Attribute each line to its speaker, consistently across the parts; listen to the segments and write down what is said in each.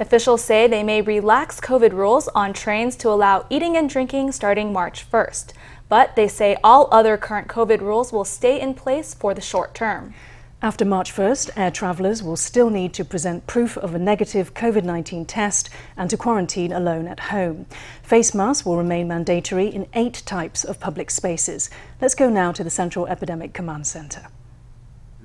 Speaker 1: Officials say they may relax COVID rules on trains to allow eating and drinking starting March 1st. But they say all other current COVID rules will stay in place for the short term.
Speaker 2: After March 1st, air travellers will still need to present proof of a negative COVID 19 test and to quarantine alone at home. Face masks will remain mandatory in eight types of public spaces. Let's go now to the Central Epidemic Command Centre.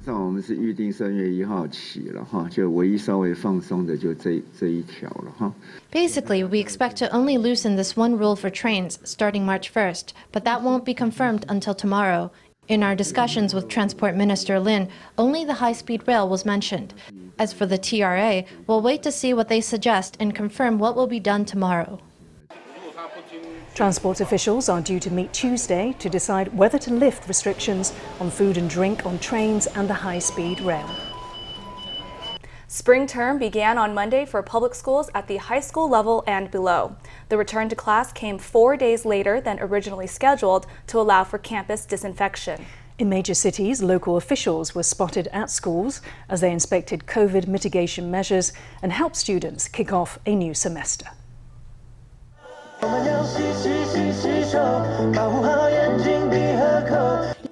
Speaker 3: 上我们是预定三月一号起了哈，就唯一稍微放松的就这这一条了哈。
Speaker 4: Basically, we expect to only loosen this one rule for trains starting March 1st, but that won't be confirmed until tomorrow. In our discussions with Transport Minister Lin, only the high speed rail was mentioned. As for the TRA, we'll wait to see what they suggest and confirm what will be done tomorrow.
Speaker 2: Transport officials are due to meet Tuesday to decide whether to lift restrictions on food and drink on trains and the high speed rail.
Speaker 1: Spring term began on Monday for public schools at the high school level and below. The return to class came four days later than originally scheduled to allow for campus disinfection.
Speaker 2: In major cities, local officials were spotted at schools as they inspected COVID mitigation measures and helped students kick off a new semester.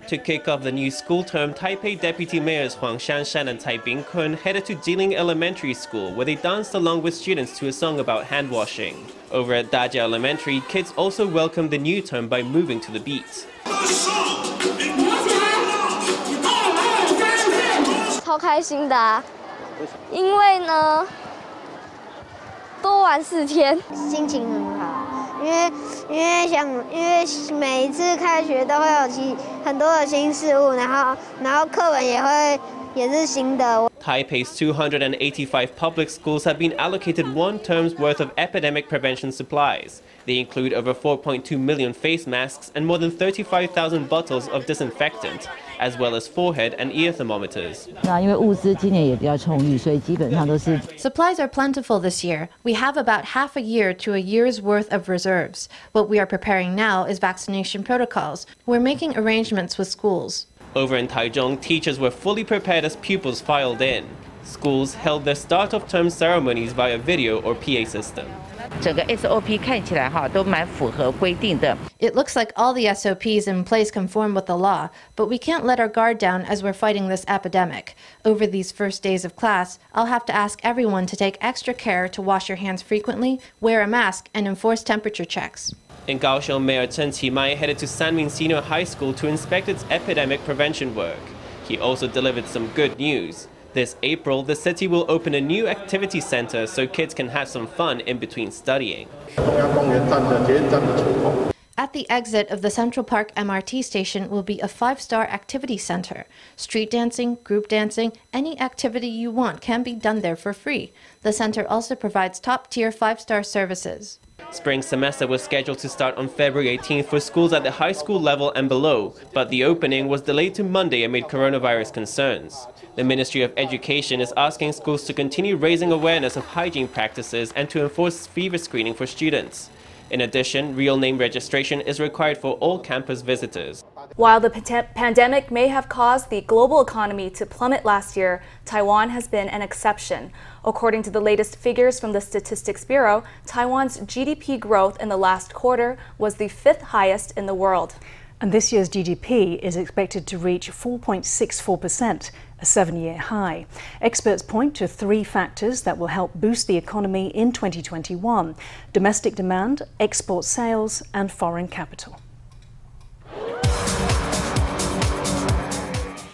Speaker 5: To kick off the new school term, Taipei Deputy Mayors Huang Shanshan and Tai Bingkun headed to Jilin Elementary School, where they danced along with students to a song about hand washing. Over at Dajia Elementary, kids also welcomed the new term by moving to the beat.
Speaker 6: 超开心的、啊，因为呢，多玩四天，
Speaker 7: 心情很好，因为因为想因为每一次开学都会有其很多的新事物，然后然后课本也会也是新的。
Speaker 5: Taipei's 285 public schools have been allocated one term's worth of epidemic prevention supplies. They include over 4.2 million face masks and more than 35,000 bottles of disinfectant, as well as forehead and ear thermometers.
Speaker 4: Supplies are plentiful this year. We have about half a year to a year's worth of reserves. What we are preparing now is vaccination protocols. We're making arrangements with schools.
Speaker 5: Over in Taichung, teachers were fully prepared as pupils filed in. Schools held their start of term ceremonies via video or PA system.
Speaker 8: 整个 SOP 看起来哈都蛮符合规定的。
Speaker 4: It looks like all the SOPs in place conform with the law, but we can't let our guard down as we're fighting this epidemic. Over these first days of class, I'll have to ask everyone to take extra care to wash your hands frequently, wear a mask, and enforce temperature checks.
Speaker 5: In Kaohsiung, Mayor Chen Qimai headed to Sanmin Senior High School to inspect its epidemic prevention work. He also delivered some good news. This April, the city will open a new activity center so kids can have some fun in between studying.
Speaker 4: At the exit of the Central Park MRT station will be a five star activity center. Street dancing, group dancing, any activity you want can be done there for free. The center also provides top tier five star services.
Speaker 5: Spring semester was scheduled to start on February 18th for schools at the high school level and below, but the opening was delayed to Monday amid coronavirus concerns. The Ministry of Education is asking schools to continue raising awareness of hygiene practices and to enforce fever screening for students. In addition, real name registration is required for all campus visitors.
Speaker 1: While the pandemic may have caused the global economy to plummet last year, Taiwan has been an exception. According to the latest figures from the Statistics Bureau, Taiwan's GDP growth in the last quarter was the fifth highest in the world.
Speaker 2: And this year's GDP is expected to reach 4.64%, a seven year high. Experts point to three factors that will help boost the economy in 2021 domestic demand, export sales, and foreign capital.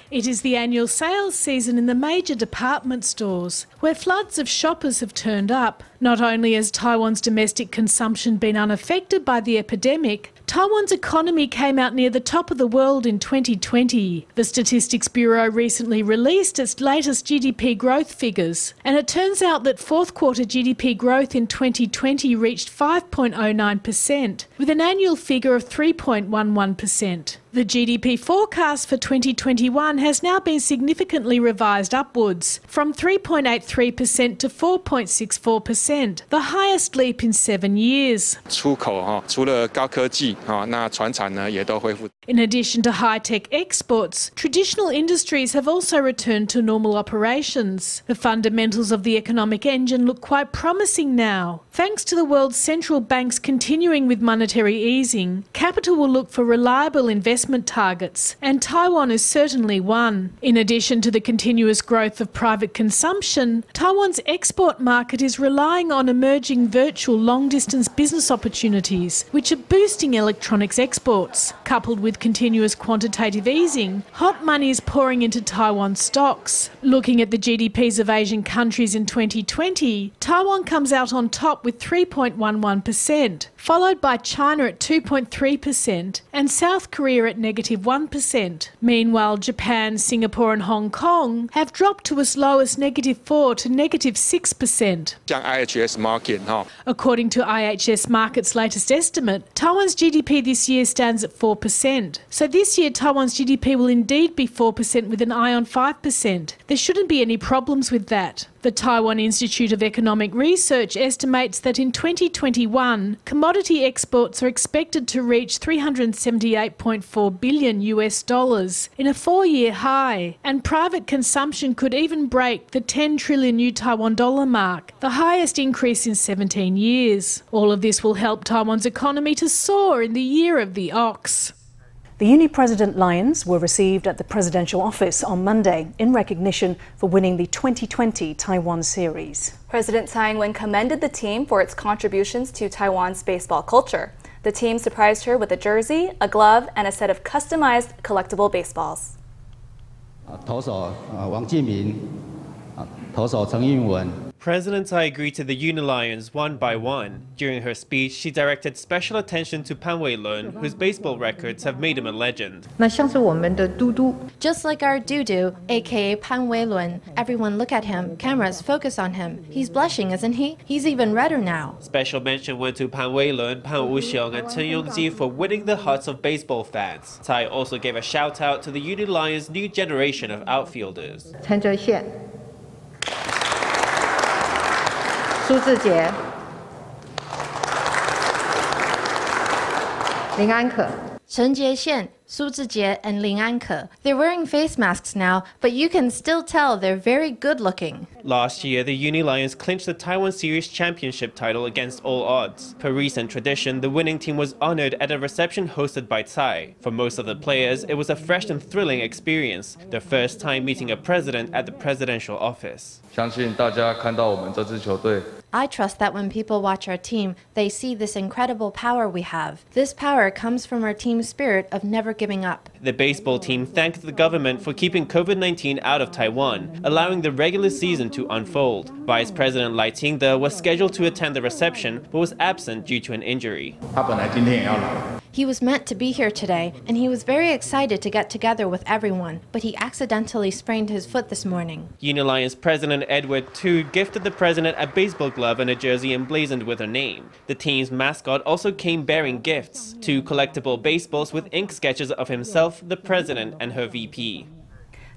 Speaker 9: It is the annual sales season in the major department stores, where floods of shoppers have turned up. Not only has Taiwan's domestic consumption been unaffected by the epidemic, Taiwan's economy came out near the top of the world in 2020. The Statistics Bureau recently released its latest GDP growth figures, and it turns out that fourth quarter GDP growth in 2020 reached 5.09%, with an annual figure of 3.11%. The GDP forecast for 2021 Taiwan has now been significantly revised upwards from 3.83% to 4.64%, the highest leap in seven years.
Speaker 10: 出口哈，除了高科技 哈，那船产呢也都恢复。
Speaker 9: In addition to high tech exports, traditional industries have also returned to normal operations. The fundamentals of the economic engine look quite promising now. Thanks to the world's central banks continuing with monetary easing, capital will look for reliable investment targets, and Taiwan is certainly one. In addition to the continuous growth of private consumption, Taiwan's export market is relying on emerging virtual long distance business opportunities, which are boosting electronics exports. Coupled with continuous quantitative easing, hot money is pouring into Taiwan stocks. Looking at the GDPs of Asian countries in 2020, Taiwan comes out on top with 3.11%, followed by China at 2.3% and South Korea at negative 1. Meanwhile, Japan, Singapore, and Hong Kong have dropped to as low as negative 4 to negative 6%.
Speaker 10: 像 IHS Markit 哈
Speaker 9: ，According to IHS Markit's latest estimate, Taiwan's GDP this year stands at 4%. So this year, Taiwan's GDP will indeed be 4% with an eye on 5%. There shouldn't be any problems with that. The Taiwan Institute of Economic Research estimates that in 2021, commodity exports are expected to reach 378.4 billion US dollars in a four-year high, and private consumption could even break the 10 trillion new Taiwan dollar mark, the highest increase in 17 years. All of this will help Taiwan's economy to soar in the year of the ox.
Speaker 2: The Uni President Lions were received at the presidential office on Monday in recognition for winning the 2020 Taiwan Series.
Speaker 1: President Tsai Ing wen commended the team for its contributions to Taiwan's baseball culture. The team surprised her with a jersey, a glove, and a set of customized collectible baseballs.
Speaker 11: 投手呃王继明，啊投手陈运文，
Speaker 5: President Tsai greeted the Unilions one by one. During her speech, she directed special attention to Pan Wei Lun, whose baseball records have made him a legend.
Speaker 12: 那像是我们的嘟嘟，
Speaker 4: Just like our Dudu, aka Pan Weilun. Everyone look at him, cameras focus on him. He's blushing, isn't he? He's even redder now.
Speaker 5: Special mention went to Pan Wei Lun, Pan Wuxiong, and Chen Yongji for winning the hearts of baseball fans. Tsai also gave a shout out to the Unilions' new generation of outfielders.
Speaker 12: 陈哲宪、 苏志杰，林安可，
Speaker 4: 陈杰宪，苏志杰 and Lin Anke. They're wearing face masks now, but you can still tell they're very good looking.
Speaker 5: Last year, the Uni Lions clinched the Taiwan Series championship title against all odds. Per recent tradition, the winning team was honored at a reception hosted by Tsai. For most of the players, it was a fresh and thrilling experience, their first time meeting a president at the presidential office.
Speaker 13: 相信大家看到我们这支球队
Speaker 4: I trust that when people watch our team, they see this incredible power we have. This power comes from our team's spirit of never giving up.
Speaker 5: The baseball team thanked the government for keeping COVID 19 out of Taiwan, allowing the regular season to unfold. Vice President Lai Ching-te was scheduled to attend the reception but was absent due to an injury.
Speaker 4: He was meant to be here today, and he was very excited to get together with everyone, but he accidentally sprained his foot this morning.
Speaker 5: Union Alliance President Edward Tu gifted the president a baseball glove and a jersey emblazoned with her name. The team's mascot also came bearing gifts two collectible baseballs with ink sketches of himself, the president, and her VP.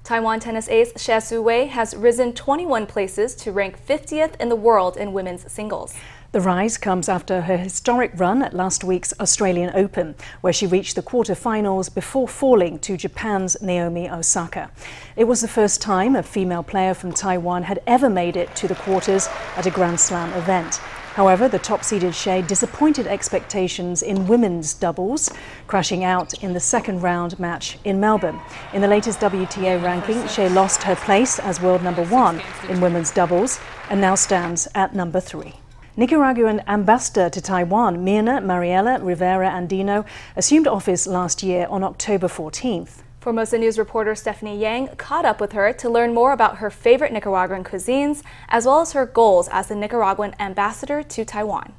Speaker 1: Taiwan tennis ace Hsieh Su Wei has risen 21 places to rank 50th in the world in women's singles.
Speaker 2: The rise comes after her historic run at last week's Australian Open, where she reached the quarter-finals before falling to Japan's Naomi Osaka. It was the first time a female player from Taiwan had ever made it to the quarters at a Grand Slam event. However, the top-seeded Hsieh disappointed expectations in women's doubles, crashing out in the second round match in Melbourne. In the latest WTA ranking, Hsieh lost her place as world number one in women's doubles and now stands at number three. Nicaraguan ambassador to Taiwan, Mirna Mariela Rivera Andino, assumed office last year on October 14th.
Speaker 1: Formosa News reporter Stephanie Yang caught up with her to learn more about her favorite Nicaraguan cuisines, as well as her goals as the Nicaraguan ambassador to Taiwan.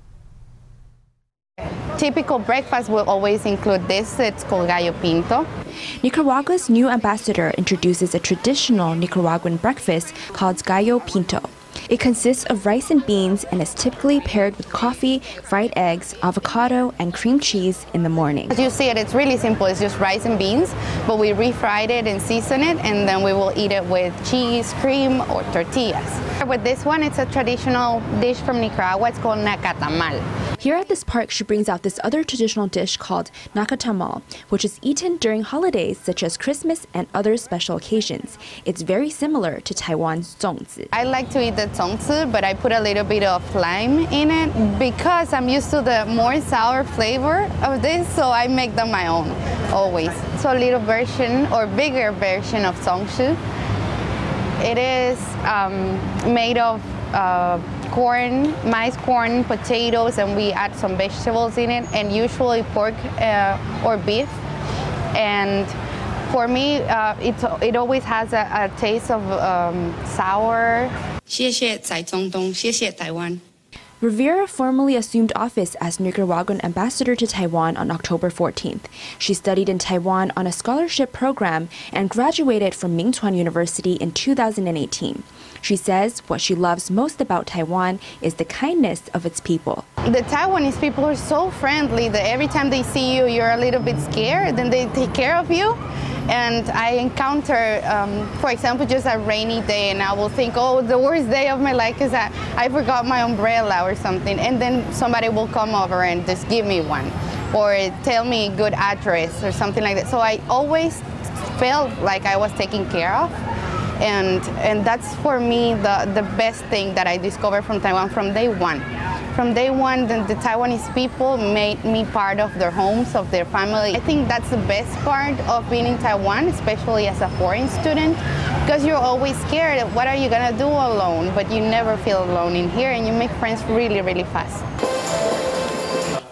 Speaker 14: Typical breakfast will always include this. It's called gallo pinto.
Speaker 15: Nicaragua's new ambassador introduces a traditional Nicaraguan breakfast called gallo pinto. It consists of rice and beans and is typically paired with coffee, fried eggs, avocado, and cream cheese in the morning.
Speaker 14: As you see it, it's really simple. It's just rice and beans, but we refried it and season it, and then we will eat it with cheese, cream, or tortillas. With this one, it's a traditional dish from Nicaragua. It's called nacatamal.
Speaker 15: Here at this park, she brings out this other traditional dish called nacatamal, which is eaten during holidays such as Christmas and other special occasions. It's very similar to Taiwan's zongzi.
Speaker 14: I like to eat the zongzi, but I put a little bit of lime in it because I'm used to the more sour flavor of this, so I make them my own, always. So a little version or bigger version of zongzi. It is um, made of uh, corn, maize corn, potatoes, and we add some vegetables in it, and usually pork uh, or beef. And for me, uh, it, it always has a, a taste of um, sour.
Speaker 16: 谢谢在中东，谢谢台湾。
Speaker 15: Rivera formally assumed office as Nicaraguan ambassador to Taiwan on October 14th. She studied in Taiwan on a scholarship program and graduated from Mingchuan University in 2018. She says what she loves most about Taiwan is the kindness of its people.
Speaker 14: The Taiwanese people are so friendly that every time they see you, you're a little bit scared, and they take care of you. And I encounter, um, for example, just a rainy day, and I will think, oh, the worst day of my life is that I forgot my umbrella or something. And then somebody will come over and just give me one or tell me good address or something like that. So I always felt like I was taken care of. And, and that's for me the, the best thing that I discovered from Taiwan from day one. From day one, the, the, Taiwanese people made me part of their homes, of their family. I think that's the best part of being in Taiwan, especially as a foreign student, because you're always scared. What are you gonna do alone? But you never feel alone in here, and you make friends really, really fast.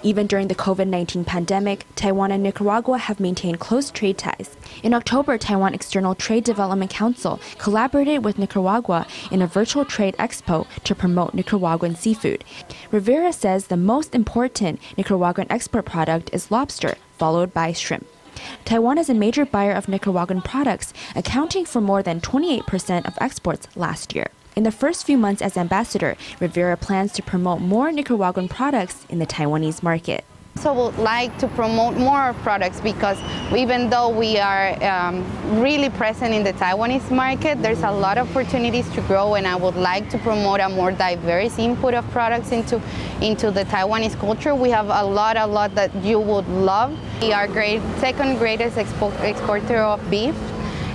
Speaker 15: Even during the COVID 19 pandemic, Taiwan and Nicaragua have maintained close trade ties. In October, Taiwan External Trade Development Council collaborated with Nicaragua in a virtual trade expo to promote Nicaraguan seafood. Rivera says the most important Nicaraguan export product is lobster, followed by shrimp. Taiwan is a major buyer of Nicaraguan products, accounting for more than 28% of exports last year. In the first few months as ambassador, Rivera plans to promote more Nicaraguan products in the Taiwanese market.
Speaker 14: So would like to promote more products because even though we are um, really present in the Taiwanese market, there's a lot of opportunities to grow, and I would like to promote a more diverse input of products into into the Taiwanese culture. We have a lot, a lot that you would love. We are great, second greatest expo- exporter of beef.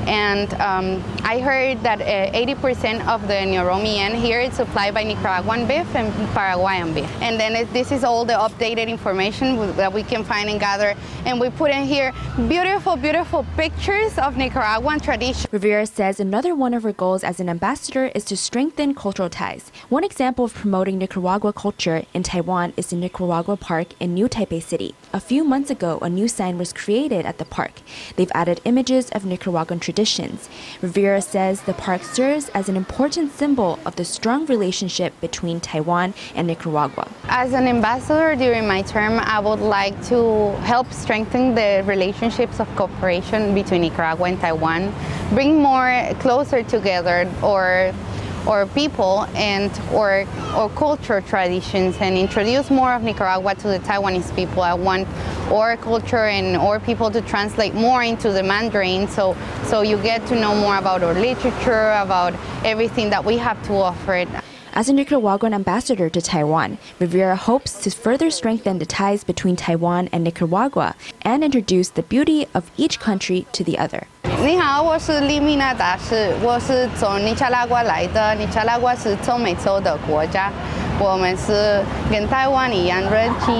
Speaker 14: And um, I heard that eh, 80% of the Noromi yen here is supplied by Nicaraguan beef and Paraguayan beef. And then it, this is all the updated information that we can find and gather. And we put in here beautiful, beautiful pictures of Nicaraguan tradition.
Speaker 15: Rivera says another one of her goals as an ambassador is to strengthen cultural ties. One example of promoting Nicaragua culture in Taiwan is the Nicaragua Park in New Taipei City. A few months ago, a new sign was created at the park. They've added images of Nicaraguan traditions traditions. Rivera says the park serves as an important symbol of the strong relationship between Taiwan and Nicaragua.
Speaker 14: As an ambassador during my term, I would like to help strengthen the relationships of cooperation between Nicaragua and Taiwan, bring more closer together or or people and or or culture traditions and introduce more of Nicaragua to the Taiwanese people. I want our culture and or people to translate more into the Mandarin so so you get to know more about our literature, about everything that we have to offer.
Speaker 15: As a Nicaraguan ambassador to Taiwan, Rivera hopes to further strengthen the ties between Taiwan and Nicaragua and introduce the beauty of each country to the other.
Speaker 14: 你好，我是利米娜大使，我是从尼加拉瓜来的。尼加拉瓜是中美洲的国家，我们是跟台湾一样热情。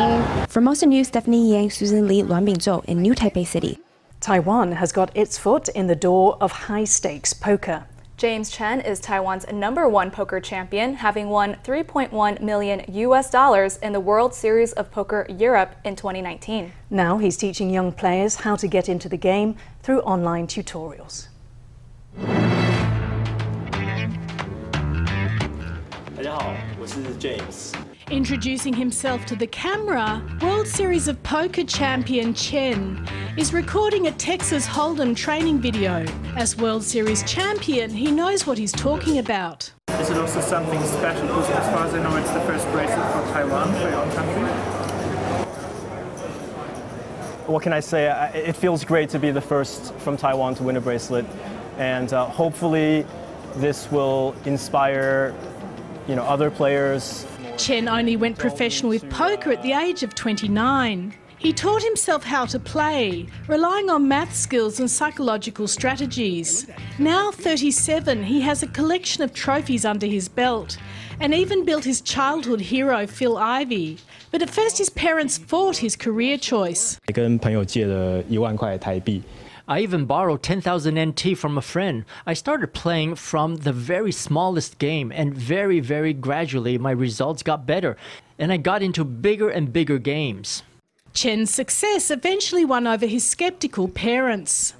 Speaker 15: Formosa News, Stephanie Yang, Susan Lee, Luan Bingzhou in New Taipei City.
Speaker 2: Taiwan has got its foot in the door of high stakes poker.
Speaker 1: James Chen is Taiwan's number one poker champion, having won 3.1 million US dollars in the World Series of Poker Europe in 2019.
Speaker 2: Now he's teaching young players how to get into the game through online tutorials.
Speaker 17: Hello, James.
Speaker 9: Introducing himself to the camera, World Series of Poker champion Chen is recording a Texas Hold'em training video. As World Series champion, he knows what he's talking about.
Speaker 17: Is
Speaker 18: it also something special? Because as far as I know, it's the first bracelet for Taiwan, for your country.
Speaker 19: What can I say? It feels great to be the first from Taiwan to win a bracelet, and uh, hopefully, this will inspire, you know, other players.
Speaker 9: Chen only went professional with poker at the age of 29. He taught himself how to play, relying on math skills and psychological strategies. Now 37, he has a collection of trophies under his belt and even built his childhood hero Phil Ivey. But at first his parents fought his career choice.
Speaker 20: I even borrowed 10,000 NT from a friend. I started playing from the very smallest game, and very, very gradually my results got better, and I got into bigger and bigger games.
Speaker 9: Chen's success eventually won over his skeptical parents.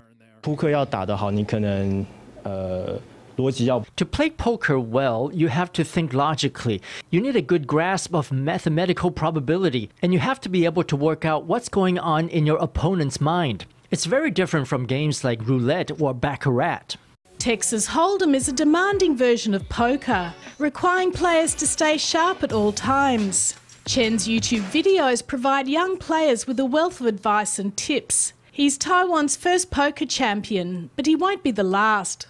Speaker 20: To play poker well, you have to think logically. You need a good grasp of mathematical probability, and you have to be able to work out what's going on in your opponent's mind. It's very different from games like roulette or baccarat.
Speaker 9: Texas Hold'em is a demanding version of poker, requiring players to stay sharp at all times. Chen's YouTube videos provide young players with a wealth of advice and tips. He's Taiwan's first poker champion, but he won't be the last.